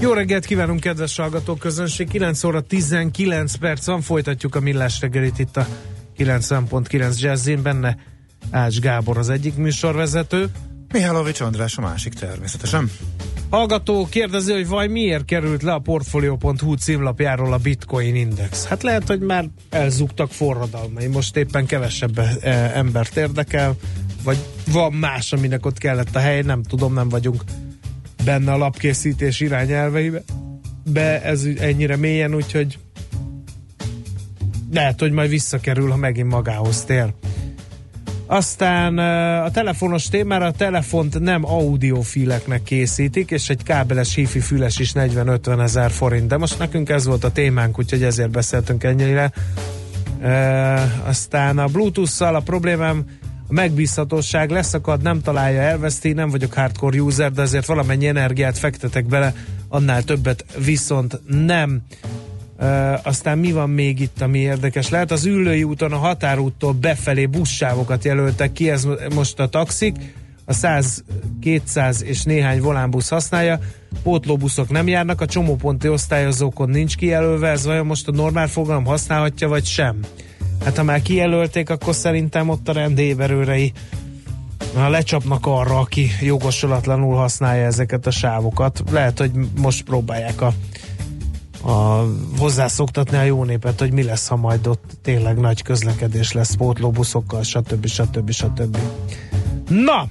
Jó reggelt kívánunk, kedves hallgatók közönség! 9 óra 19 perc van, folytatjuk a millás reggelit itt a 90.9 Jazzin, benne Ács Gábor az egyik műsorvezető. Mihálovics András a másik természetesen. Hallgató kérdezi, hogy vaj miért került le a Portfolio.hu címlapjáról a Bitcoin Index. Hát lehet, hogy már elzúgtak forradalmai, most éppen kevesebb eh, embert érdekel, vagy van más, aminek ott kellett a hely, nem tudom, nem vagyunk benne a lapkészítés irányelveibe, be ez ennyire mélyen, úgyhogy lehet, hogy majd visszakerül, ha megint magához tér. Aztán a telefonos témára a telefont nem audiofileknek készítik, és egy kábeles hifi füles is 40-50 ezer forint. De most nekünk ez volt a témánk, úgyhogy ezért beszéltünk ennyire. E, aztán a Bluetooth-szal a problémám a megbízhatóság leszakad, nem találja, elveszti, nem vagyok hardcore user, de azért valamennyi energiát fektetek bele, annál többet viszont nem. Uh, aztán mi van még itt, ami érdekes lehet? Az ülői úton a határúttól befelé buszsávokat jelöltek ki, ez most a taxik, a 100, 200 és néhány volánbusz használja, pótlóbuszok nem járnak, a csomóponti osztályozókon nincs kijelölve, ez vajon most a normál fogalom használhatja, vagy sem? Hát ha már kijelölték, akkor szerintem ott a rendéverőrei lecsapnak arra, aki jogosulatlanul használja ezeket a sávokat. Lehet, hogy most próbálják a, a hozzászoktatni a jó népet, hogy mi lesz, ha majd ott tényleg nagy közlekedés lesz pótlóbuszokkal, stb. stb. stb. Na!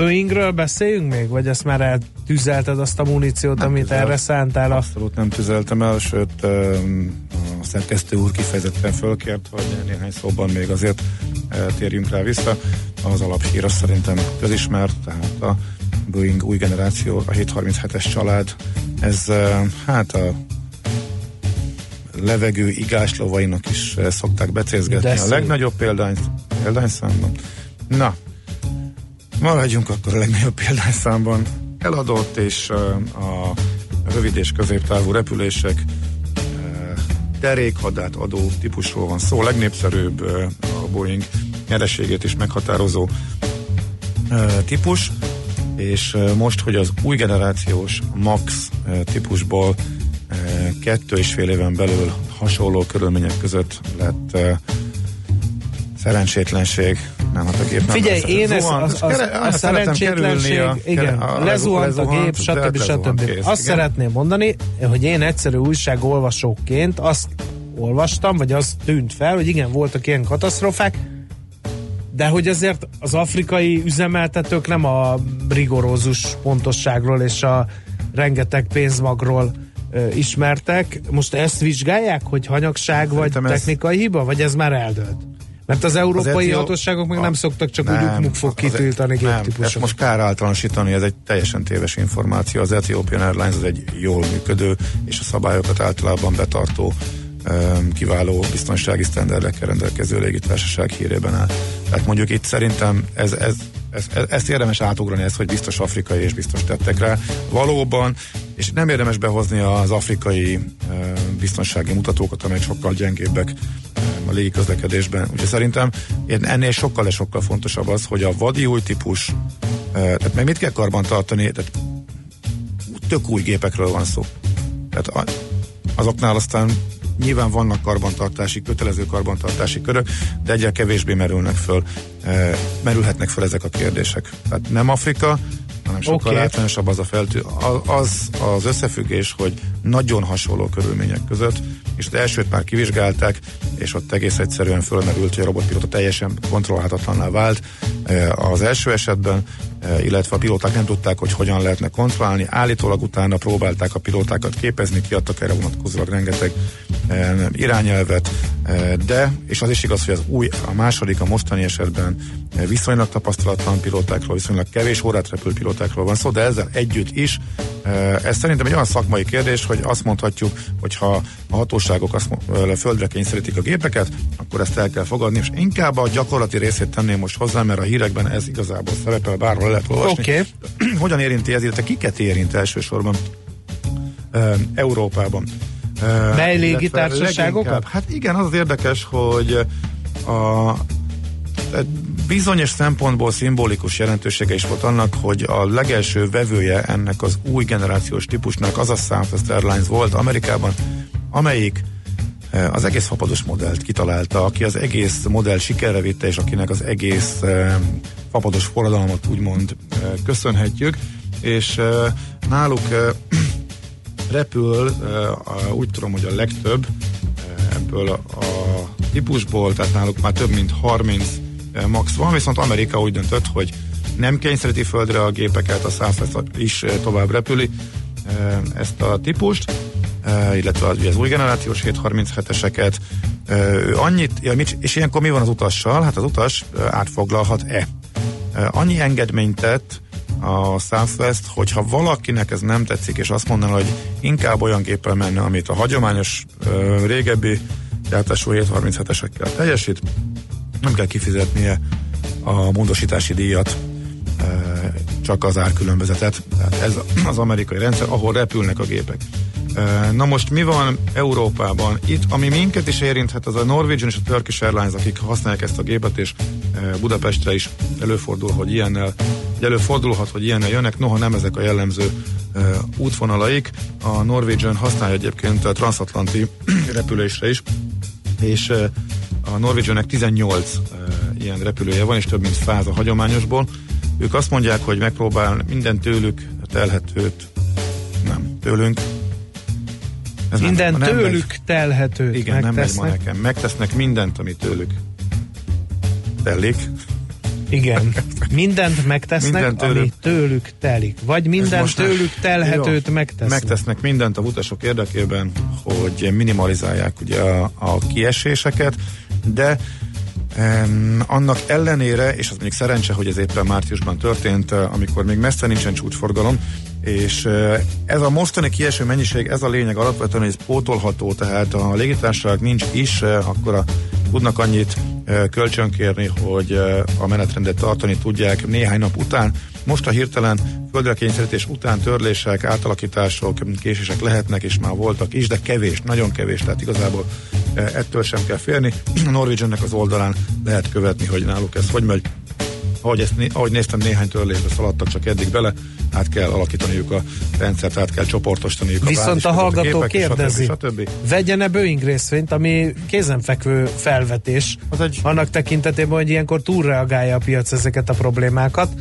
Boeingről beszéljünk még, vagy ezt már eltüzelted azt a muníciót, nem amit tüzelt, erre szántál? Abszolút nem tüzeltem el, sőt a szerkesztő úr kifejezetten fölkért, hogy néhány szóban még azért térjünk rá vissza. Az alaphír az szerintem közismert, tehát a Boeing új generáció, a 737-es család, ez hát a levegő igáslovainak is szokták becézgetni a legnagyobb példány, példányszámban. Na, Maradjunk akkor a legnagyobb példányszámban. Eladott, és a rövid és középtávú repülések derékhadát adó típusról van szó. Legnépszerűbb a Boeing nyereségét is meghatározó típus, és most, hogy az új generációs MAX típusból kettő és fél éven belül hasonló körülmények között lett szerencsétlenség nem, hát a gép nem Figyelj, én ezt, az, az, az, a szerencsétlenség, a, igen, a, lezuhant a gép, stb. stb. Kész, azt igen. szeretném mondani, hogy én egyszerű újságolvasóként azt olvastam, vagy az tűnt fel, hogy igen, voltak ilyen katasztrofák, de hogy azért az afrikai üzemeltetők nem a rigorózus pontosságról és a rengeteg pénzmagról ismertek. Most ezt vizsgálják, hogy hanyagság Szerintem vagy technikai ez... hiba, vagy ez már eldőlt? Mert az európai az hatóságok meg a, nem szoktak csak nem, úgy ukmuk fog kitiltani géptípusokat. most kár általánosítani, ez egy teljesen téves információ. Az Ethiopian Airlines az egy jól működő és a szabályokat általában betartó kiváló biztonsági sztenderekkel rendelkező légitársaság hírében áll. Tehát mondjuk itt szerintem ez, ez, ez, ez, ezt érdemes átugrani, ez, hogy biztos afrikai és biztos tettek rá. Valóban, és nem érdemes behozni az afrikai biztonsági mutatókat, amelyek sokkal gyengébbek a légi közlekedésben. Úgyhogy szerintem ennél sokkal és sokkal fontosabb az, hogy a vadi új típus, tehát meg mit kell karban tartani, tehát tök új gépekről van szó. Tehát azoknál aztán nyilván vannak karbantartási, kötelező karbantartási körök, de egyre kevésbé merülnek föl, merülhetnek föl ezek a kérdések. Tehát nem Afrika, hanem sokkal okay. általánosabb az a feltű, az az összefüggés, hogy nagyon hasonló körülmények között, és az elsőt már kivizsgálták, és ott egész egyszerűen fölmerült, hogy a robotpilóta teljesen kontrollálhatatlanná vált az első esetben, illetve a pilóták nem tudták, hogy hogyan lehetne kontrollálni. Állítólag utána próbálták a pilótákat képezni, kiadtak erre vonatkozólag rengeteg irányelvet, de, és az is igaz, hogy az új, a második, a mostani esetben viszonylag tapasztalatlan pilótákról, viszonylag kevés órát repül pilótákról van szó, de ezzel együtt is ez szerintem egy olyan szakmai kérdés, hogy azt mondhatjuk, hogy ha a hatóságok azt földre kényszerítik a gépeket, akkor ezt el kell fogadni, és inkább a gyakorlati részét tenném most hozzá, mert a hírekben ez igazából szerepel, bárhol lehet olvasni. Okay. Hogyan érinti ez, illetve kiket érint elsősorban Európában? Mely légitársaságokat? Hát igen, az az érdekes, hogy a bizonyos szempontból szimbolikus jelentősége is volt annak, hogy a legelső vevője ennek az új generációs típusnak az a Southwest Airlines volt Amerikában, amelyik az egész fapados modellt kitalálta, aki az egész modell sikerre vitte, és akinek az egész fapados forradalmat úgymond köszönhetjük, és náluk repül, úgy tudom, hogy a legtöbb ebből a típusból, tehát náluk már több mint 30 max van, viszont Amerika úgy döntött, hogy nem kényszeríti földre a gépeket, a 100 is tovább repüli ezt a típust, illetve az, az új generációs 737-eseket. Annyit, ja, és ilyenkor mi van az utassal? Hát az utas átfoglalhat-e? Annyi engedményt tett a Southwest, hogyha valakinek ez nem tetszik, és azt mondaná, hogy inkább olyan géppel menne, amit a hagyományos régebbi gyártású 737-esekkel teljesít, nem kell kifizetnie a módosítási díjat, csak az árkülönbözetet. Tehát ez az amerikai rendszer, ahol repülnek a gépek. Na most mi van Európában? Itt, ami minket is érinthet, az a Norwegian és a Turkish Airlines, akik használják ezt a gépet, és Budapestre is előfordul, hogy ilyennel, előfordulhat, hogy ilyennel jönnek, noha nem ezek a jellemző útvonalaik. A Norwegian használja egyébként a transatlanti repülésre is, és a Norwegiannek 18 ilyen repülője van, és több mint száz a hagyományosból. Ők azt mondják, hogy megpróbál minden tőlük telhetőt, nem, tőlünk, ez minden nem, tőlük megy, telhetőt Igen, megtesznek. nem megy ma nekem. Megtesznek mindent, ami tőlük telik. Igen, mindent megtesznek, minden tőlük, ami tőlük telik. Vagy minden tőlük telhetőt jó, megtesznek. Megtesznek mindent a utasok érdekében, hogy minimalizálják ugye a, a kieséseket, de Um, annak ellenére, és az mondjuk szerencse, hogy ez éppen márciusban történt, amikor még messze nincsen csúcsforgalom, és ez a mostani kieső mennyiség, ez a lényeg alapvetően, hogy ez pótolható, tehát a légitársaság nincs is, akkor a, tudnak annyit kölcsönkérni, hogy a menetrendet tartani tudják néhány nap után. Most a hirtelen földre kényszerítés után törlések, átalakítások, késések lehetnek, és már voltak is, de kevés, nagyon kevés, tehát igazából ettől sem kell félni. A Norwegiannek az oldalán lehet követni, hogy náluk ez hogy megy. Ahogy, ezt, ahogy néztem, néhány törlésbe szaladtak csak eddig bele, át kell alakítaniuk a rendszert, át kell csoportosítaniuk Viszont a, a hallgató gépek, kérdezi, stb. stb. vegyene Boeing részvényt, ami kézenfekvő felvetés, az egy... annak tekintetében, hogy ilyenkor túlreagálja a piac ezeket a problémákat.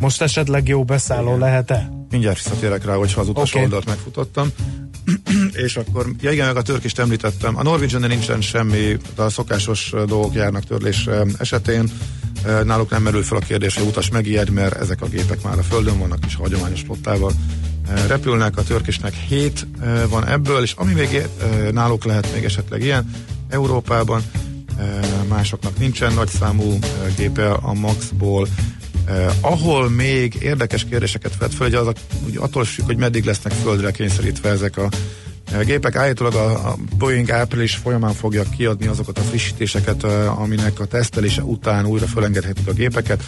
Most esetleg jó beszálló Igen. lehet-e? Mindjárt visszatérek rá, hogyha az utolsó okay. oldalt megfutottam. és akkor, ja igen, meg a törkist említettem. A norwegian nincsen semmi, a szokásos dolgok járnak törlés esetén. Náluk nem merül fel a kérdés, hogy utas megijed, mert ezek a gépek már a földön vannak, és hagyományos flottával repülnek. A törkisnek 7 van ebből, és ami még náluk lehet még esetleg ilyen, Európában másoknak nincsen nagy számú gépe a Maxból, Eh, ahol még érdekes kérdéseket vett fel, hogy az a, úgy attól függ, hogy meddig lesznek földre kényszerítve ezek a gépek. Állítólag a, Boeing április folyamán fogja kiadni azokat a frissítéseket, aminek a tesztelése után újra fölengedhetik a gépeket.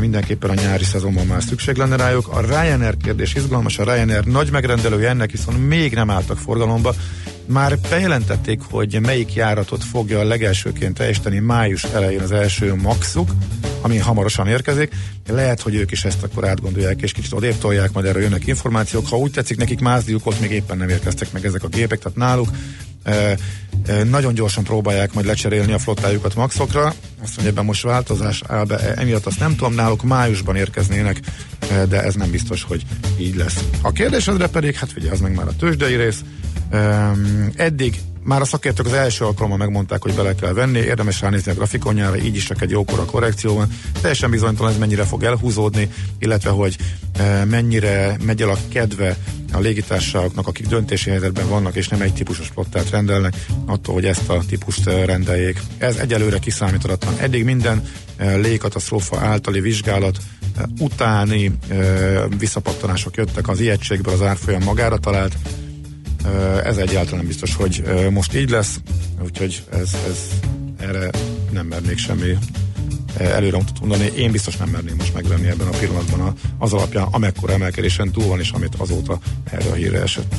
Mindenképpen a nyári szezonban már szükség lenne rájuk. A Ryanair kérdés izgalmas, a Ryanair nagy megrendelője ennek viszont még nem álltak forgalomba. Már bejelentették, hogy melyik járatot fogja legelsőként teljesíteni május elején az első maxuk, ami hamarosan érkezik. Lehet, hogy ők is ezt akkor átgondolják, és kicsit odébb tolják, majd erről jönnek információk. Ha úgy tetszik, nekik mázdiuk ott még éppen nem érkeztek meg ezek a gépek, tehát náluk nagyon gyorsan próbálják majd lecserélni a flottájukat maxokra. Azt mondja, ebben most változás áll be, emiatt azt nem tudom, náluk májusban érkeznének, de ez nem biztos, hogy így lesz. A kérdésedre pedig, hát ugye az meg már a tőzsdei rész, e, eddig már a szakértők az első alkalommal megmondták, hogy bele kell venni, érdemes ránézni a grafikonjára, így is csak egy jókora korrekció van. Teljesen bizonytalan, ez mennyire fog elhúzódni, illetve hogy e, mennyire megy el a kedve a légitársaságoknak, akik döntési helyzetben vannak, és nem egy típusos flottát rendelnek, attól, hogy ezt a típust e, rendeljék. Ez egyelőre kiszámíthatatlan. Eddig minden e, légkatasztrófa általi vizsgálat utáni visszapattanások jöttek az ijegységből, az árfolyam magára talált, ez egyáltalán biztos, hogy most így lesz, úgyhogy ez, ez erre nem mernék semmi előre mutat mondani. Én biztos nem merném most megvenni ebben a pillanatban az alapján, amekkora emelkedésen túl van, és amit azóta erre a hírre esett.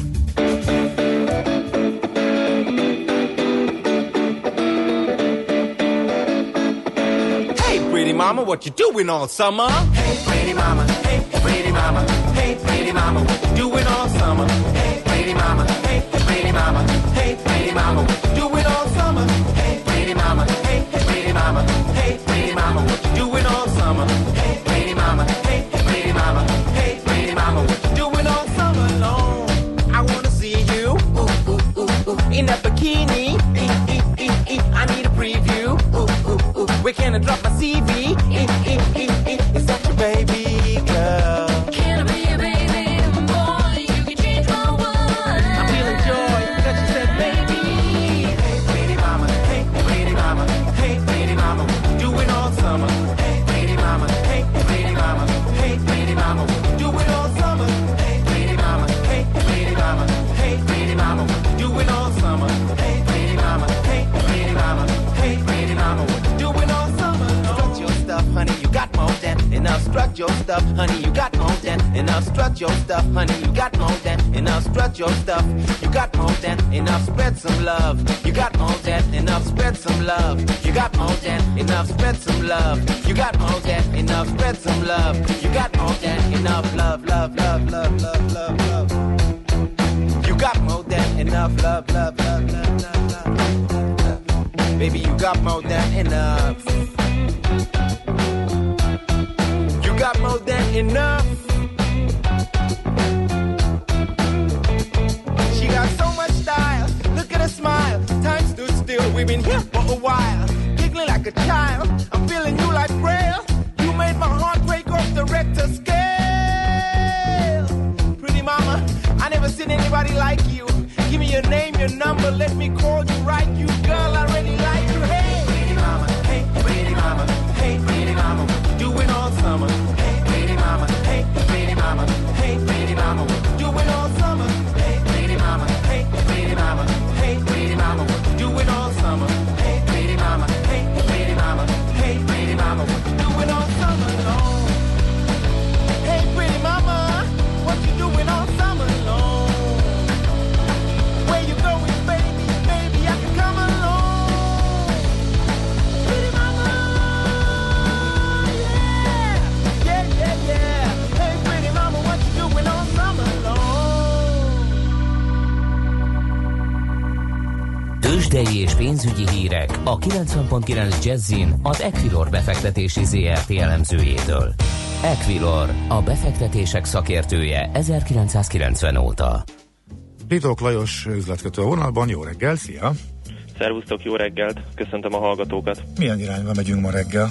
Hey, mama, what you doing all summer? Hey, pretty mama, hey, pretty mama, hey, pretty mama, what you doing all summer? Hey, mama, hey, pretty mama, enough. She got so much style. Look at her smile. Time stood still. We've been here for a while. Giggling like a child. I'm feeling you like braille. You made my heart break off the Richter scale. Pretty mama, I never seen anybody like you. Give me your name, your number. Let me call you right. You girl, Tőzsdei és pénzügyi hírek a 90.9 Jazzin az Equilor befektetési ZRT elemzőjétől. Equilor, a befektetések szakértője 1990 óta. Ritok Lajos üzletkötő a vonalban, jó reggel, szia! Szervusztok, jó reggelt! Köszöntöm a hallgatókat! Milyen irányba megyünk ma reggel?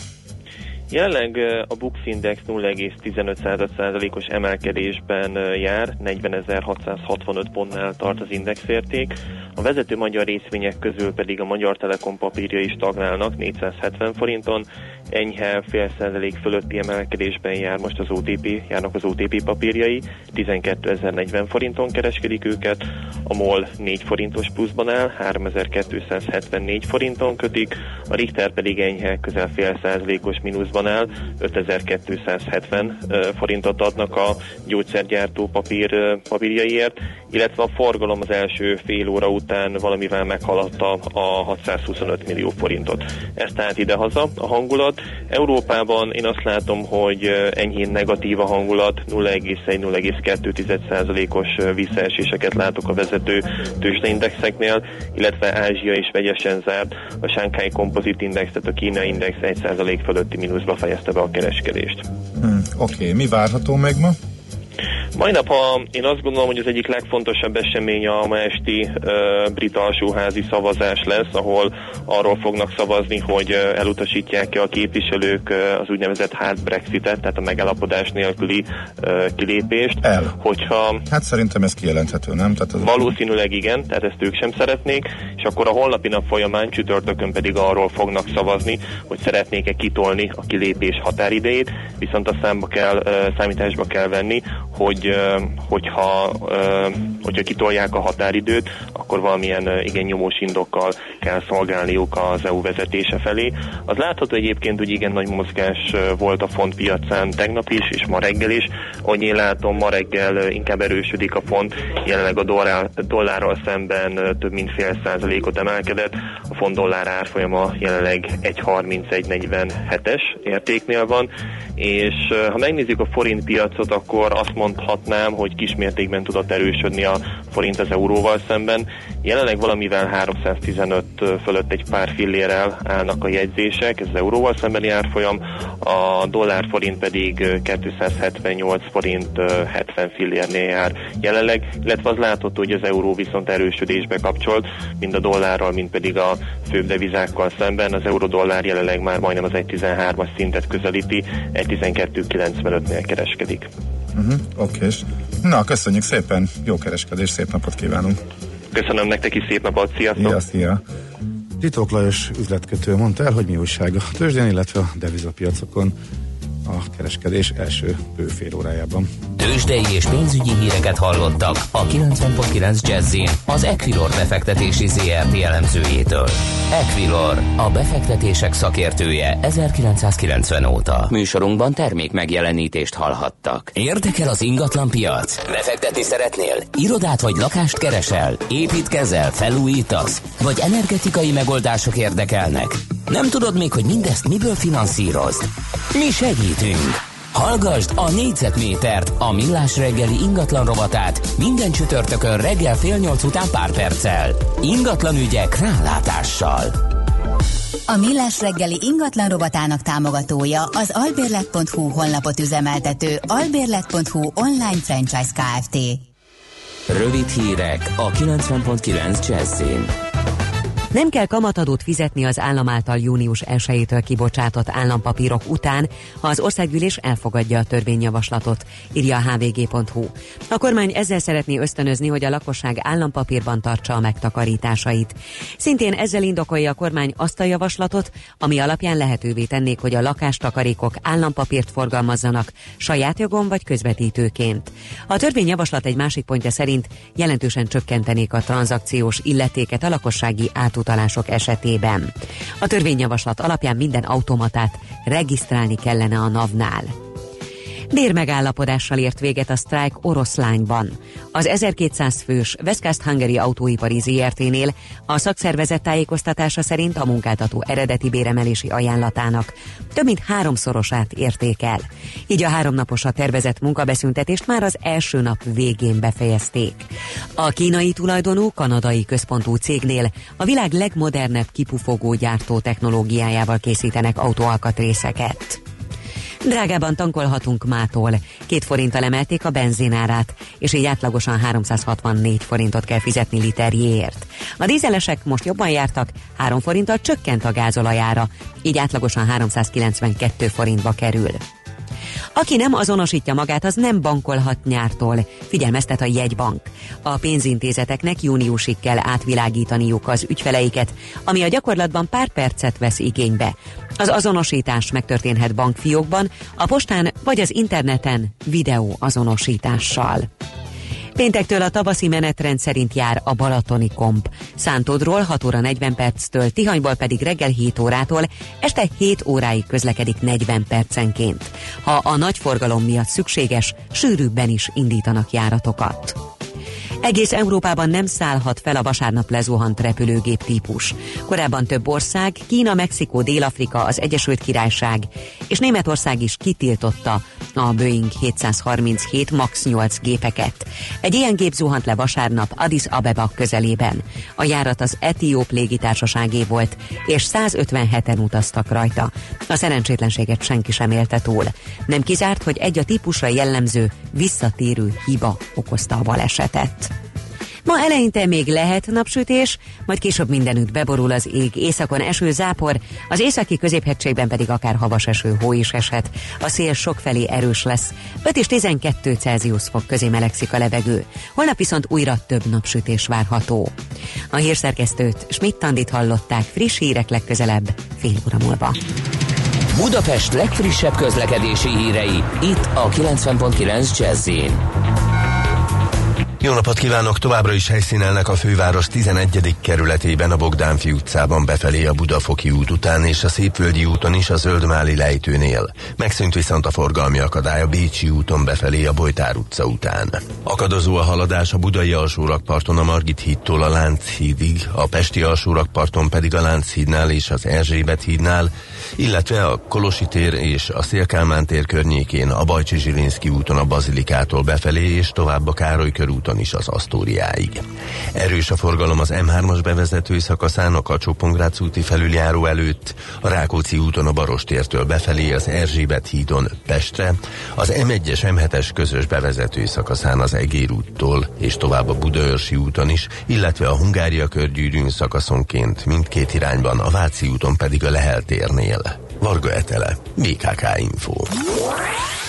Jelenleg a Bux Index 0,15%-os emelkedésben jár, 40.665 pontnál tart az indexérték. A vezető magyar részvények közül pedig a Magyar Telekom papírja is tagnálnak 470 forinton, enyhe fél százalék fölötti emelkedésben jár most az OTP, járnak az OTP papírjai, 12.040 forinton kereskedik őket, a MOL 4 forintos pluszban áll, 3274 forinton kötik, a Richter pedig enyhe közel fél százalékos mínuszban áll, 5270 forintot adnak a gyógyszergyártó papír, papírjaiért, illetve a forgalom az első fél óra után valamivel meghaladta a 625 millió forintot. Ez tehát idehaza a hangulat. Európában én azt látom, hogy enyhén negatív a hangulat, 0,1-0,2%-os visszaeséseket látok a vezető tőzsdeindexeknél, illetve Ázsia is vegyesen zárt, a Shanghai Composite Index, tehát a Kína Index 1% fölötti mínuszba fejezte be a kereskedést. Hmm, Oké, okay. mi várható meg ma? Mai nap a, én azt gondolom, hogy az egyik legfontosabb esemény a ma esti uh, brit alsóházi szavazás lesz, ahol arról fognak szavazni, hogy uh, elutasítják-e a képviselők uh, az úgynevezett hard Brexitet, tehát a megállapodás nélküli uh, kilépést. El. Hogyha Hát szerintem ez kijelenthető, nem? Tehát az Valószínűleg igen, tehát ezt ők sem szeretnék, és akkor a holnapi nap folyamán csütörtökön pedig arról fognak szavazni, hogy szeretnék-e kitolni a kilépés határidejét, viszont a számba kell, ö, számításba kell venni, hogy hogyha, hogyha kitolják a határidőt, akkor valamilyen igen nyomós indokkal kell szolgálniuk az EU vezetése felé. Az látható egyébként, hogy igen nagy mozgás volt a font piacán tegnap is, és ma reggel is. Ahogy én látom, ma reggel inkább erősödik a font, jelenleg a dollár, dollárral szemben több mint fél százalékot emelkedett, a font dollár árfolyama jelenleg 1.31.47-es értéknél van, és ha megnézzük a forint piacot, akkor azt mondhatnám, hogy kismértékben tudott erősödni a forint az euróval szemben. Jelenleg valamivel 315 fölött egy pár fillérrel állnak a jegyzések, ez az euróval szembeni árfolyam, a dollár forint pedig ö, 278 forint ö, 70 fillérnél jár jelenleg, illetve az látható, hogy az euró viszont erősödésbe kapcsolt, mind a dollárral, mind pedig a főbb devizákkal szemben. Az euró-dollár jelenleg már majdnem az 1.13-as szintet közelíti, 1.12.95-nél kereskedik. Uh-huh, Oké. Na, köszönjük szépen, jó kereskedés, szép napot kívánunk. Köszönöm nektek is, szép napot, sziasztok! Szia, szia. Titok Lajos üzletkötő mondta el, hogy mi újság a tőzsdén, illetve a devizapiacokon a kereskedés első bőfél órájában. Tőzsdei és pénzügyi híreket hallottak a 90.9 Jazzin az Equilor befektetési ZRT elemzőjétől. Equilor, a befektetések szakértője 1990 óta. Műsorunkban termék megjelenítést hallhattak. Érdekel az ingatlan piac? Befektetni szeretnél? Irodát vagy lakást keresel? Építkezel? Felújítasz? Vagy energetikai megoldások érdekelnek? Nem tudod még, hogy mindezt miből finanszírozd? Mi segítünk! Hallgasd a négyzetmétert, a millás reggeli ingatlan rovatát minden csütörtökön reggel fél nyolc után pár perccel. Ingatlan ügyek rálátással. A Millás reggeli ingatlan robotának támogatója az albérlet.hu honlapot üzemeltető albérlet.hu online franchise Kft. Rövid hírek a 90.9 Jazzin. Nem kell kamatadót fizetni az állam által június 1-től kibocsátott állampapírok után, ha az országgyűlés elfogadja a törvényjavaslatot, írja a hvg.hu. A kormány ezzel szeretné ösztönözni, hogy a lakosság állampapírban tartsa a megtakarításait. Szintén ezzel indokolja a kormány azt a javaslatot, ami alapján lehetővé tennék, hogy a lakástakarékok állampapírt forgalmazzanak saját jogon vagy közvetítőként. A törvényjavaslat egy másik pontja szerint jelentősen csökkentenék a tranzakciós illetéket a lakossági átutalások esetében. A törvényjavaslat alapján minden automatát regisztrálni kellene a NAV-nál. Bérmegállapodással ért véget a sztrájk oroszlányban. Az 1200 fős Westcast Hungary autóipari ZRT-nél a szakszervezet tájékoztatása szerint a munkáltató eredeti béremelési ajánlatának több mint háromszorosát érték el. Így a háromnaposra tervezett munkabeszüntetést már az első nap végén befejezték. A kínai tulajdonú kanadai központú cégnél a világ legmodernebb kipufogó gyártó technológiájával készítenek autóalkatrészeket. Drágában tankolhatunk mától. Két forinttal emelték a benzinárát, és így átlagosan 364 forintot kell fizetni literjéért. A dízelesek most jobban jártak, 3 forinttal csökkent a gázolajára, így átlagosan 392 forintba kerül. Aki nem azonosítja magát, az nem bankolhat nyártól, figyelmeztet a jegybank. A pénzintézeteknek júniusig kell átvilágítaniuk az ügyfeleiket, ami a gyakorlatban pár percet vesz igénybe. Az azonosítás megtörténhet bankfiókban, a postán vagy az interneten videó azonosítással. Péntektől a tavaszi menetrend szerint jár a Balatoni komp. Szántódról 6 óra 40 perctől, Tihanyból pedig reggel 7 órától, este 7 óráig közlekedik 40 percenként. Ha a nagy forgalom miatt szükséges, sűrűbben is indítanak járatokat. Egész Európában nem szállhat fel a vasárnap lezuhant repülőgép típus. Korábban több ország, Kína, Mexikó, Dél-Afrika, az Egyesült Királyság és Németország is kitiltotta a Boeing 737 MAX 8 gépeket. Egy ilyen gép zuhant le vasárnap Addis Abeba közelében. A járat az Etióp légitársaságé volt, és 157-en utaztak rajta. A szerencsétlenséget senki sem élte túl. Nem kizárt, hogy egy a típusra jellemző, visszatérő hiba okozta a balesetet. Ma eleinte még lehet napsütés, majd később mindenütt beborul az ég, északon eső, zápor, az északi középhegységben pedig akár havas eső, hó is eshet. A szél sokfelé erős lesz, 5 és 12 Celsius fok közé melegszik a levegő. Holnap viszont újra több napsütés várható. A hírszerkesztőt Schmidt-Tandit hallották friss hírek legközelebb, fél óra múlva. Budapest legfrissebb közlekedési hírei, itt a 90.9 jazz jó napot kívánok! Továbbra is helyszínelnek a főváros 11. kerületében a Bogdánfi utcában befelé a Budafoki út után és a Szépvölgyi úton is a Zöldmáli lejtőnél. Megszűnt viszont a forgalmi akadály a Bécsi úton befelé a Bojtár utca után. Akadozó a haladás a Budai alsórakparton a Margit hídtól a Lánchídig, a Pesti alsórakparton pedig a Lánchídnál és az Erzsébet hídnál, illetve a Kolosi tér és a Szélkálmán tér környékén a Bajcsi Zsilinszki úton a Bazilikától befelé és tovább a Károly körúton is az Asztóriáig. Erős a forgalom az M3-as bevezető szakaszán a kacsó úti felüljáró előtt, a Rákóczi úton a Barostértől befelé az Erzsébet hídon Pestre, az M1-es M7-es közös bevezető szakaszán az Egér úttól és tovább a Budaörsi úton is, illetve a Hungária körgyűrűn szakaszonként mindkét irányban, a Váci úton pedig a Lehel térnél. Varga Etele, BKK Info.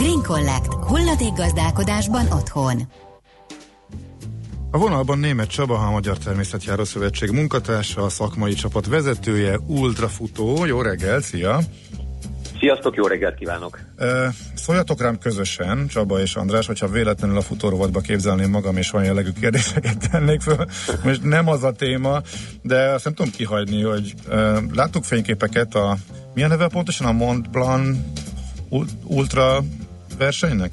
Green Collect. Hulladékgazdálkodásban otthon. A vonalban német Csaba, a Magyar Természetjáró Szövetség munkatársa, a szakmai csapat vezetője, ultrafutó. Jó reggel, szia! Sziasztok, jó reggelt kívánok! Szóljatok rám közösen, Csaba és András, hogyha véletlenül a futórovatba képzelném magam, és olyan jellegű kérdéseket tennék föl. Most nem az a téma, de azt nem tudom kihagyni, hogy láttuk fényképeket a, milyen neve pontosan a Mont Blanc ultra versenynek?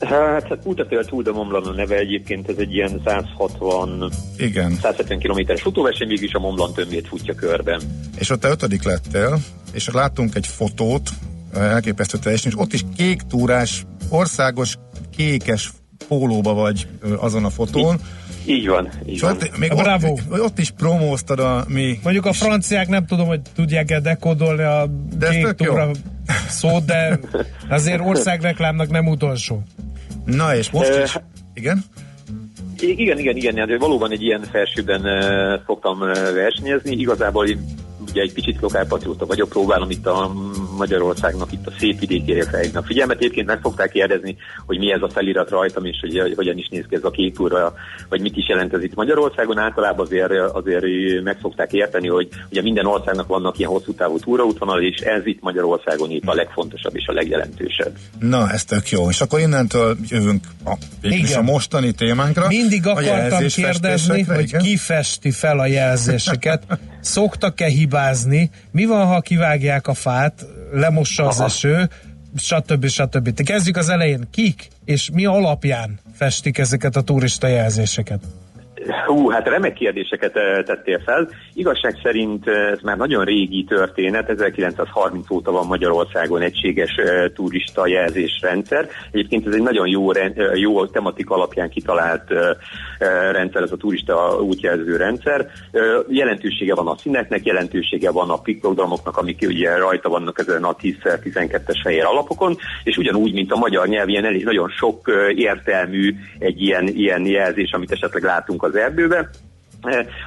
Hát, hát Utatél Tour de Mont a neve egyébként, ez egy ilyen 160 Igen. 170 kilométeres futóverseny, mégis a Mont Blanc tömbét futja körben. És ott te ötödik lettél, és láttunk egy fotót, elképesztő teljesen, és ott is kék túrás, országos kékes pólóba vagy azon a fotón. Így, így van, így van. Ott, még Bravo. Ott, ott is promóztad a mi... Mondjuk a franciák nem tudom, hogy tudják-e dekódolni a de kék túra szót, de azért országreklámnak nem utolsó. Na és most is? Igen? Igen, igen, igen, de valóban egy ilyen felsőben szoktam versenyezni. Igazából ugye egy picit lokálpatrióta vagyok, próbálom itt a Magyarországnak itt a szép vidékére felhívni a figyelmet. Egyébként meg fogták kérdezni, hogy mi ez a felirat rajtam, és hogy hogyan is néz ki ez a két túra, vagy mit is jelent ez itt Magyarországon. Általában azért, azért meg szokták érteni, hogy ugye minden országnak vannak ilyen hosszú távú túraútvonal, és ez itt Magyarországon itt a legfontosabb és a legjelentősebb. Na, ez tök jó. És akkor innentől jövünk a, a mostani témánkra. Mindig akartam kérdezni, hogy igen? ki festi fel a jelzéseket. Szoktak-e hibázni? Mi van, ha kivágják a fát, lemossa az Aha. eső, stb. stb. Kezdjük az elején. Kik és mi alapján festik ezeket a turista jelzéseket? Hú, hát remek kérdéseket eh, tettél fel. Igazság szerint eh, ez már nagyon régi történet, 1930 óta van Magyarországon egységes eh, turista jelzésrendszer. Egyébként ez egy nagyon jó, jó tematik alapján kitalált rendszer, ez a turista útjelző rendszer. Jelentősége van a színeknek, jelentősége van a piktogramoknak, amik ugye rajta vannak ezen a 10-12-es fehér alapokon, és ugyanúgy, mint a magyar nyelv, ilyen elég nagyon sok értelmű egy ilyen, ilyen jelzés, amit esetleg látunk az erdőbe, Eh,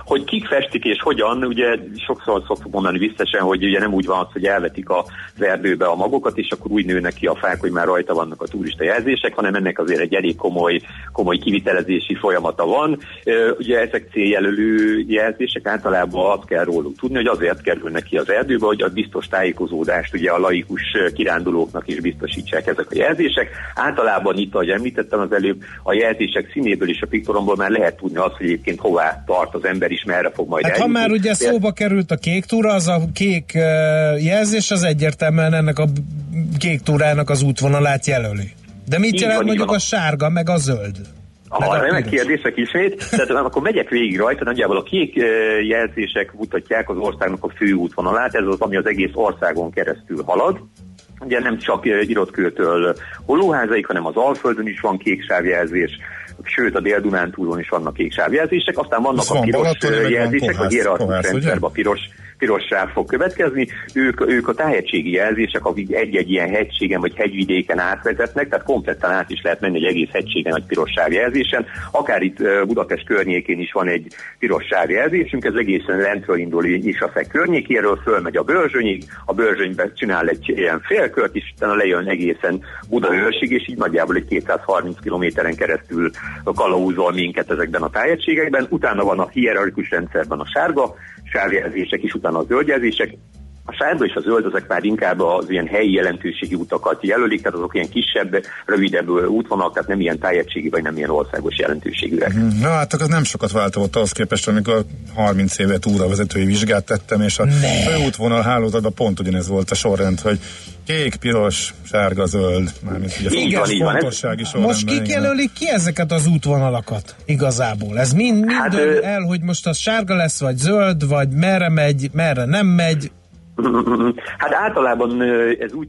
hogy kik festik és hogyan, ugye sokszor szoktuk mondani visszesen, hogy ugye nem úgy van az, hogy elvetik az erdőbe a magokat, és akkor úgy nőnek ki a fák, hogy már rajta vannak a turista jelzések, hanem ennek azért egy elég komoly, komoly kivitelezési folyamata van. Eh, ugye ezek céljelölő jelzések, általában azt kell róluk tudni, hogy azért kerülnek ki az erdőbe, hogy a biztos tájékozódást ugye a laikus kirándulóknak is biztosítsák ezek a jelzések. Általában itt, ahogy említettem az előbb, a jelzések színéből és a piktoromból már lehet tudni azt, hogy egyébként hová tart tart az ember is, merre fog majd hát, eljutni. Ha már ugye szóba került a kék túra, az a kék jelzés az egyértelműen ennek a kék túrának az útvonalát jelöli. De mit jelent mondjuk a sárga, meg a zöld? Ha remek kérdések ismét, tehát akkor megyek végig rajta, nagyjából a kék jelzések mutatják az országnak a fő útvonalát, ez az, ami az egész országon keresztül halad. Ugye nem csak Irotkőtől Holóházaig, hanem az Alföldön is van kék sávjelzés, sőt a Dél-Dunántúlon is vannak kék sávjelzések, aztán vannak a piros jelzések, a hierarchikus rendszerben a piros piros sáv fog következni. Ők, ők a tájegységi jelzések, akik egy-egy ilyen hegységen vagy hegyvidéken átvezetnek, tehát kompletten át is lehet menni egy egész hegységen vagy piros sávjelzésen. Akár itt Budapest környékén is van egy piros sávjelzésünk, ez egészen lentről indul Isafek környékéről, fölmegy a Börzsönyig, a Börzsönybe csinál egy ilyen félkört, és utána lejön egészen Budaörsig, és így nagyjából egy 230 kilométeren keresztül kalauzol minket ezekben a tájegységekben. Utána van a hierarchikus rendszerben a sárga sávjelzések, és utána a zöldjelzések. A sárga és a zöld azok már inkább az ilyen helyi jelentőségi utakat jelölik, tehát azok ilyen kisebb, rövidebb útvonalak, tehát nem ilyen tájegységi vagy nem ilyen országos jelentőségűek. Mhm. Na hát az nem sokat változott ahhoz képest, amikor 30 éve túravezetői vizsgát tettem, és a főútvonal hálózatban pont ugyanez volt a sorrend, hogy kék, piros, sárga, zöld, mármint ugye így van, így van. Most kik jelölik ki ezeket az útvonalakat igazából? Ez mind, mind hát, el, hogy most az sárga lesz, vagy zöld, vagy merre megy, merre nem megy, Hát általában ez úgy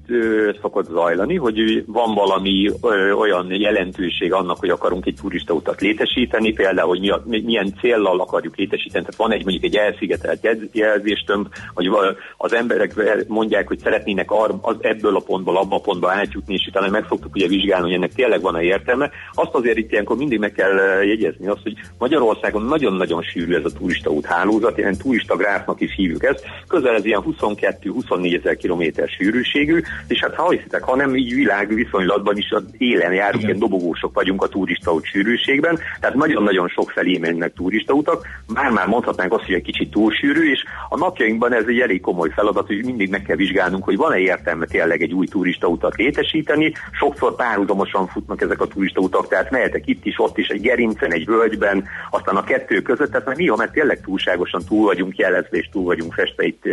szokott zajlani, hogy van valami olyan jelentőség annak, hogy akarunk egy turistautat létesíteni, például, hogy milyen céllal akarjuk létesíteni. Tehát van egy mondjuk egy elszigetelt jelzéstömb, hogy az emberek mondják, hogy szeretnének az ebből a pontból abba a pontba átjutni, és utána meg fogtuk ugye vizsgálni, hogy ennek tényleg van-e értelme. Azt azért itt ilyenkor mindig meg kell jegyezni azt, hogy Magyarországon nagyon-nagyon sűrű ez a turistaút hálózat, ilyen turista gráfnak is hívjuk ezt. Közel ez ilyen 22-24 ezer kilométer sűrűségű, és hát ha hiszitek, ha nem így világ viszonylatban is az élen járunk, ilyen dobogósok vagyunk a turistaút sűrűségben, tehát nagyon-nagyon sok felé mennek turistautak, már-már mondhatnánk azt, hogy egy kicsit túlsűrű, és a napjainkban ez egy elég komoly feladat, hogy mindig meg kell vizsgálnunk, hogy van-e értelme tényleg egy új turistautat létesíteni. Sokszor párhuzamosan futnak ezek a turistautak, tehát mehetek itt is, ott is, egy gerincen, egy völgyben, aztán a kettő között, tehát már néha, mert tényleg túlságosan túl vagyunk jelezve és túl vagyunk festve itt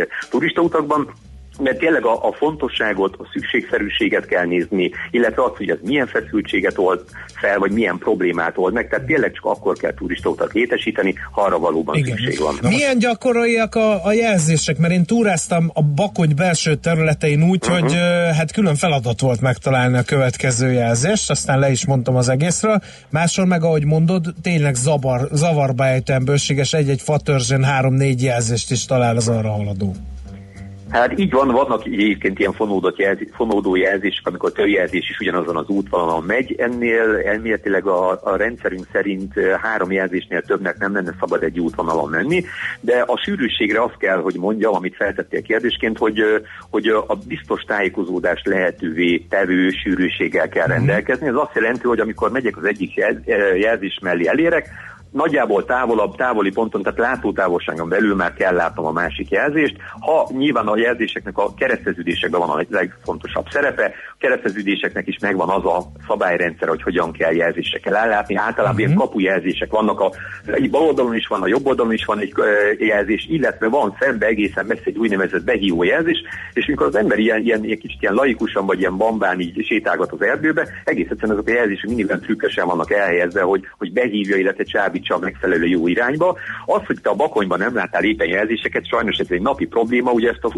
turistautakban, mert tényleg a, a fontosságot, a szükségszerűséget kell nézni, illetve azt, hogy ez milyen feszültséget old fel, vagy milyen problémát old meg, tehát tényleg csak akkor kell turistókat létesíteni, ha arra valóban Igen. szükség van. Milyen gyakoriak a, a jelzések? Mert én túráztam a Bakony belső területein úgy, uh-huh. hogy hát külön feladat volt megtalálni a következő jelzést, aztán le is mondtam az egészről. Máshol meg, ahogy mondod, tényleg zavar, zavarba ejtően bőséges egy-egy fatörzsön három-négy jelzést is talál az arra haladó. Hát így van, vannak egyébként ilyen fonódott jelzés, fonódó jelzések, amikor a törjelzés is ugyanazon az útvonalon megy. Ennél elméletileg a, a rendszerünk szerint három jelzésnél többnek nem lenne szabad egy útvonalon menni, de a sűrűségre azt kell, hogy mondjam, amit feltettél kérdésként, hogy, hogy a biztos tájékozódás lehetővé tevő sűrűséggel kell mhm. rendelkezni. Ez azt jelenti, hogy amikor megyek az egyik jelzés mellé elérek, nagyjából távolabb, távoli ponton, tehát látótávolságon belül már kell látnom a másik jelzést. Ha nyilván a jelzéseknek a kereszteződésekben van a legfontosabb szerepe, a kereszteződéseknek is megvan az a szabályrendszer, hogy hogyan kell jelzésekkel ellátni. Általában uh-huh. ilyen kapujelzések vannak, a bal oldalon is van, a jobb oldalon is van egy jelzés, illetve van szembe egészen messze egy úgynevezett behívó jelzés, és mikor az ember ilyen, ilyen, ilyen kicsit ilyen laikusan vagy ilyen bambán így sétálgat az erdőbe, egész egyszerűen azok a jelzések mindig trükkösen vannak elhelyezve, hogy, hogy behívja, illetve csábít fordítsa megfelelő jó irányba. Az, hogy te a bakonyban nem láttál éppen jelzéseket, sajnos ez egy napi probléma, ugye ezt a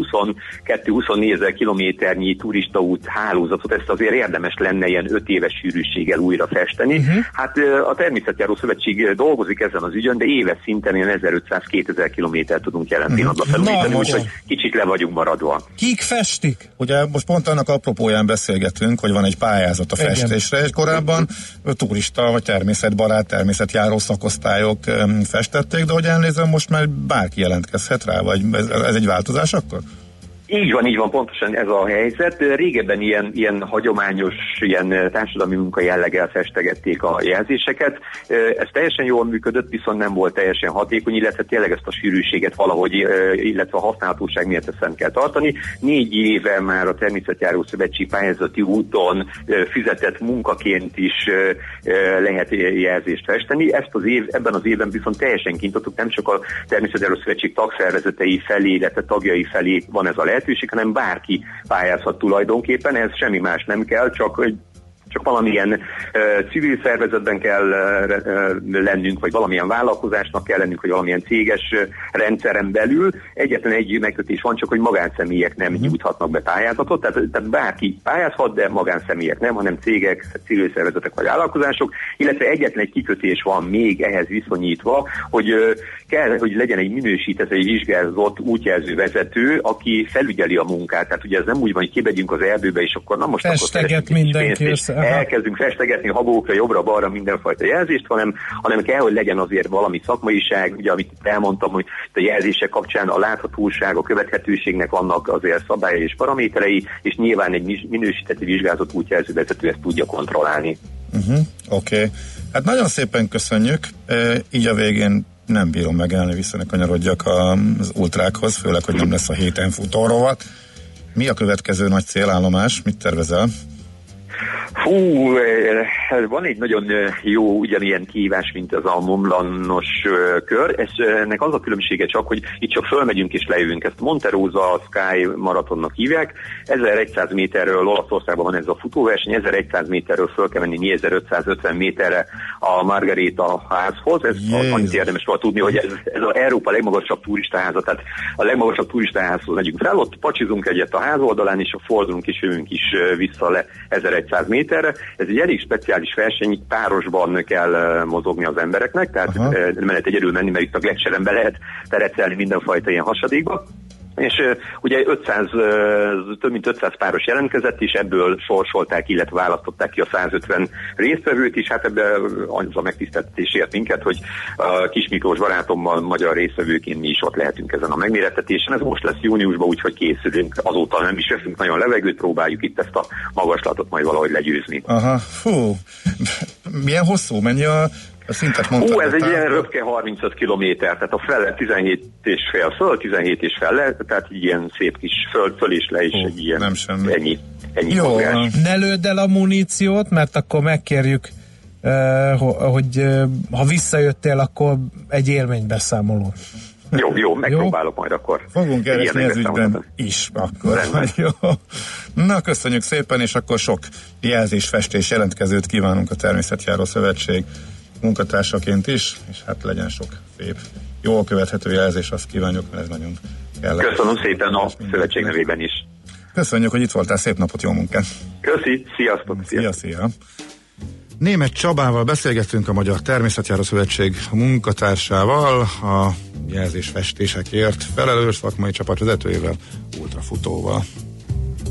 22-24 ezer kilométernyi turistaút hálózatot, ezt azért érdemes lenne ilyen 5 éves sűrűséggel újra festeni. Uh-huh. Hát a Természetjáró Szövetség dolgozik ezen az ügyön, de éves szinten ilyen 1500-2000 kilométer tudunk jelen uh-huh. pillanatban felújítani, úgyhogy kicsit le vagyunk maradva. Kik festik? Ugye most pont annak apropóján beszélgetünk, hogy van egy pályázat a festésre, és korábban turista vagy természetbarát, természetjáró szakos osztályok festették, de hogy elnézem, most már bárki jelentkezhet rá, vagy ez, ez egy változás akkor? Így van, így van, pontosan ez a helyzet. Régebben ilyen, ilyen hagyományos, ilyen társadalmi munka jelleggel festegették a jelzéseket. Ez teljesen jól működött, viszont nem volt teljesen hatékony, illetve tényleg ezt a sűrűséget valahogy, illetve a használhatóság miatt ezt kell tartani. Négy éve már a Természetjáró Szövetség pályázati úton fizetett munkaként is lehet jelzést festeni. Ezt az év, ebben az évben viszont teljesen kintatok, nem csak a Természetjáró Szövetség tagszervezetei felé, illetve tagjai felé van ez a lehetőség, lehetőség, hanem bárki pályázhat tulajdonképpen, ez semmi más nem kell, csak hogy csak valamilyen uh, civil szervezetben kell uh, lennünk, vagy valamilyen vállalkozásnak kell lennünk, vagy valamilyen céges uh, rendszeren belül. Egyetlen egy megkötés van, csak hogy magánszemélyek nem uh-huh. nyújthatnak be pályázatot, tehát, tehát bárki pályázhat, de magánszemélyek nem, hanem cégek, civil szervezetek vagy vállalkozások, illetve egyetlen egy kikötés van még ehhez viszonyítva, hogy uh, kell, hogy legyen egy minősített, egy vizsgázott útjelző vezető, aki felügyeli a munkát. Tehát ugye ez nem úgy van, hogy kibegyünk az erdőbe, és akkor na most Festeget akkor mindenki össze elkezdünk festegetni habókra, jobbra-balra mindenfajta jelzést, hanem, hanem kell, hogy legyen azért valami szakmaiság, ugye amit elmondtam, hogy a jelzések kapcsán a láthatóság, a követhetőségnek vannak azért szabályai és paraméterei, és nyilván egy minősített vizsgázott útjelzővezető ezt tudja kontrollálni. Uh-huh, Oké. Okay. Hát nagyon szépen köszönjük. E, így a végén nem bírom megállni, vissza ne kanyarodjak az ultrákhoz, főleg, hogy nem lesz a héten futórovat. Mi a következő nagy célállomás? Mit tervezel? Fú, van egy nagyon jó ugyanilyen kihívás, mint az a momlanos kör. Ez, ennek az a különbsége csak, hogy itt csak fölmegyünk és lejövünk. Ezt Monterosa Sky maratonnak hívják. 1100 méterről Olaszországban van ez a futóverseny, 1100 méterről föl kell menni 4550 méterre a Margarita házhoz. Ez Jézus. annyit érdemes róla tudni, hogy ez, ez az Európa legmagasabb turistaháza, tehát a legmagasabb turistaházhoz megyünk fel, ott pacsizunk egyet a ház oldalán, és a fordulunk és jövünk is vissza le 1100 méterre. Ez egy elég speciális verseny, itt párosban kell mozogni az embereknek, tehát Aha. nem lehet egyedül menni, mert itt a gletszeren be lehet terecelni mindenfajta ilyen hasadékba és ugye 500, több mint 500 páros jelentkezett, és ebből sorsolták, illetve választották ki a 150 résztvevőt is. Hát ebben az a megtiszteltetés ért minket, hogy a Kis Miklós barátommal magyar résztvevőként mi is ott lehetünk ezen a megmérettetésen. Ez most lesz júniusban, úgyhogy készülünk. Azóta nem is veszünk nagyon levegőt, próbáljuk itt ezt a magaslatot majd valahogy legyőzni. Aha, fú, milyen hosszú, mennyi a a szintet mondtad. Ó, ez egy ilyen röpke 35 kilométer, tehát a fele 17 és fél föl, 17 és fel le, tehát ilyen szép kis föl, föl és le is Ó, egy ilyen, nem semmi. ennyi. ennyi Jó, mozgás. ne lőd el a muníciót, mert akkor megkérjük uh, hogy uh, ha visszajöttél, akkor egy élménybeszámoló. Jó, jó, megpróbálok jó? majd akkor. Fogunk keresni ez ügyben is akkor. Jó. Na, köszönjük szépen, és akkor sok jelzésfestés jelentkezőt kívánunk a Természetjáró Szövetség munkatársaként is, és hát legyen sok szép, jól követhető jelzés, azt kívánjuk, mert ez nagyon kell. Köszönöm szépen a szövetség nevében is. Köszönjük, hogy itt voltál, szép napot, jó munkát! Köszi, sziasztok! Szia, szia! Német Csabával beszélgettünk a Magyar Természetjáró Szövetség munkatársával, a jelzésfestésekért felelős szakmai csapat vezetőjével, ultrafutóval.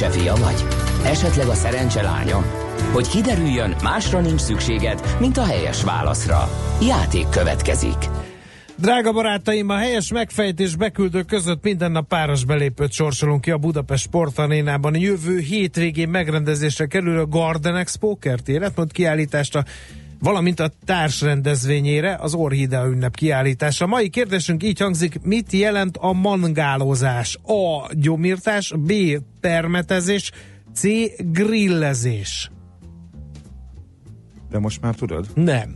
Szerencse fia vagy? Esetleg a szerencse lánya? Hogy kiderüljön, másra nincs szükséged, mint a helyes válaszra. Játék következik. Drága barátaim, a helyes megfejtés beküldő között minden nap páros belépőt sorsolunk ki a Budapest Sportarénában. Jövő hétvégén megrendezésre kerül a Garden Expo kertéletmond kiállítást a valamint a társrendezvényére az Orhidea ünnep kiállítása. Mai kérdésünk így hangzik, mit jelent a mangálozás? A. Gyomírtás, B. Permetezés, C. Grillezés. De most már tudod? Nem.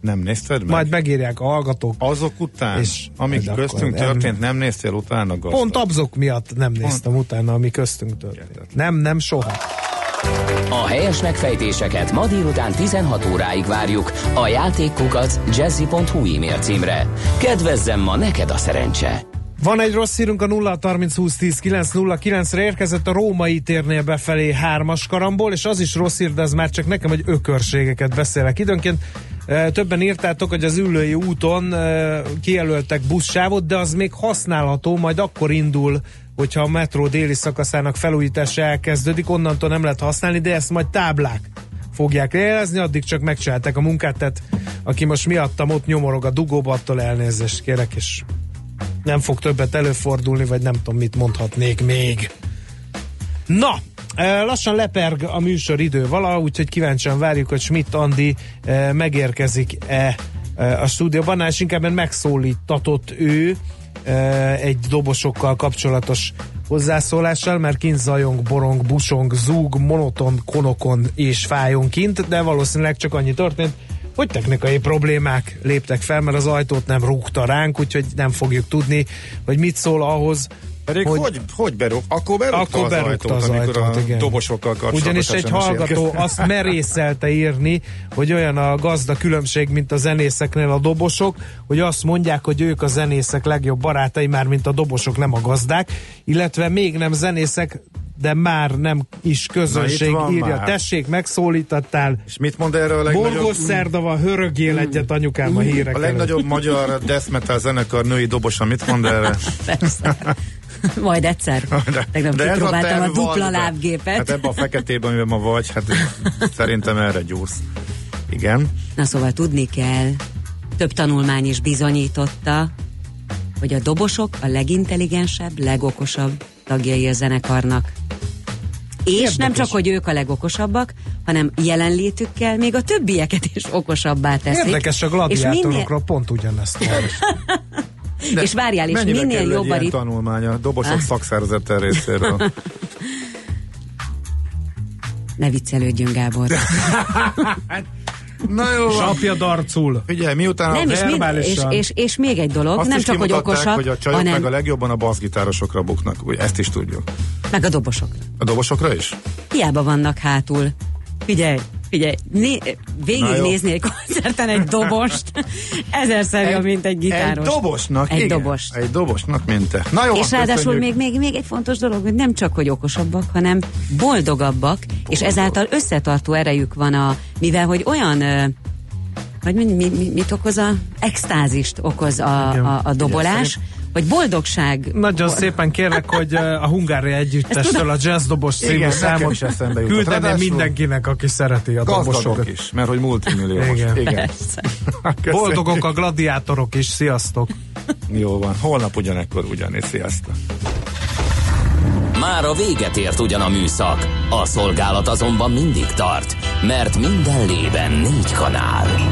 Nem nézted meg? Majd megírják a hallgatók. Azok után, És amik köztünk akkor nem- történt, nem néztél utána gazdag. Pont abzok miatt nem néztem utána, ami köztünk történt. Nem, nem soha. A helyes megfejtéseket ma délután 16 óráig várjuk a játékkukac jazzy.hu e-mail címre. Kedvezzem ma neked a szerencse! Van egy rossz hírünk a 0 30 20 10 9 re érkezett a római térnél befelé hármas karamból, és az is rossz hír, de ez már csak nekem, hogy ökörségeket beszélek. Időnként e, többen írtátok, hogy az ülői úton e, kijelöltek buszsávot, de az még használható, majd akkor indul, hogyha a metró déli szakaszának felújítása elkezdődik, onnantól nem lehet használni, de ezt majd táblák fogják jelezni, addig csak megcsinálták a munkát, tehát aki most miattam ott nyomorog a dugóba, attól elnézést kérek, és nem fog többet előfordulni, vagy nem tudom, mit mondhatnék még. Na, eh, lassan leperg a műsor idő vala, úgyhogy kíváncsian várjuk, hogy Schmidt Andi eh, megérkezik-e eh, a stúdióban, és inkább megszólítatott ő egy dobosokkal kapcsolatos hozzászólással, mert kint zajong, borong, busong, zúg, monoton, konokon és fájon kint, de valószínűleg csak annyi történt, hogy technikai problémák léptek fel, mert az ajtót nem rúgta ránk, úgyhogy nem fogjuk tudni, hogy mit szól ahhoz, Pedig hogy, hogy, hogy berúg? Akkor berúgta akkor az berúgta ajtót, az amikor ajtót, a igen. dobosokkal kapcsolatos Ugyanis egy hallgató érkezett. azt merészelte írni, hogy olyan a gazda különbség, mint a zenészeknél a dobosok, hogy azt mondják, hogy ők a zenészek legjobb barátai, már mint a dobosok, nem a gazdák, illetve még nem zenészek, de már nem is közönség Na, itt van írja. már. Tessék, megszólítottál. És mit mond erről a legnagyobb... Borgos szerda van, hörögjél egyet anyukám a hírek A előtt. legnagyobb magyar death metal zenekar női dobosa mit mond erre? Persze. Majd egyszer. Tegnap ez kipróbáltam a, terv dupla van, de- lábgépet. Hát ebben a feketében, amiben ma vagy, hát szerintem erre gyúrsz. Igen. Na szóval tudni kell, több tanulmány is bizonyította, hogy a dobosok a legintelligensebb, legokosabb tagjai a zenekarnak. És Érdekes. nem csak, hogy ők a legokosabbak, hanem jelenlétükkel még a többieket is okosabbá teszik. Érdekes a és minél, gladiátorokról pont ugyanezt olvastam. és várjál, és minél kerül egy jobb a ilyen rit- tanulmány a dobosok Ah. szakszervezete részéről? Ne viccelődjünk, Gábor. Na jó. Sapja darcul. Figyelj, miután Nem, a és, mind, és, és, és még egy dolog, azt nem csak, hogy okosak, hogy a csajok hanem meg a legjobban a basszgitárosokra buknak. Úgy, ezt is tudjuk. meg a dobosok. A dobosokra is? Hiába vannak hátul. Figyelj, figyelj, né, végignézni egy koncerten egy dobost, ezerszer jobb, mint egy gitáros. Egy dobosnak, Egy igen. dobost. Egy dobosnak, mint te. Na jó, és ráadásul még, még, még egy fontos dolog, hogy nem csak, hogy okosabbak, hanem boldogabbak, és ezáltal összetartó erejük van a, mivel, hogy olyan vagy mi, mi, mi, mit okoz a extázist okoz a, Igen. a, a dobolás, hogy boldogság Nagyon szépen kérlek, hogy a Hungária Együttestől a Jazz Dobos című Igen, számot küldene mindenkinek, aki szereti a Gazdagok dobosokat. is, mert hogy multimilliómos. Igen. Igen. Boldogok a gladiátorok is, sziasztok! Jó van, holnap ugyanekkor ugyanígy, sziasztok. Már a véget ért ugyan a műszak, a szolgálat azonban mindig tart, mert minden lében négy kanál.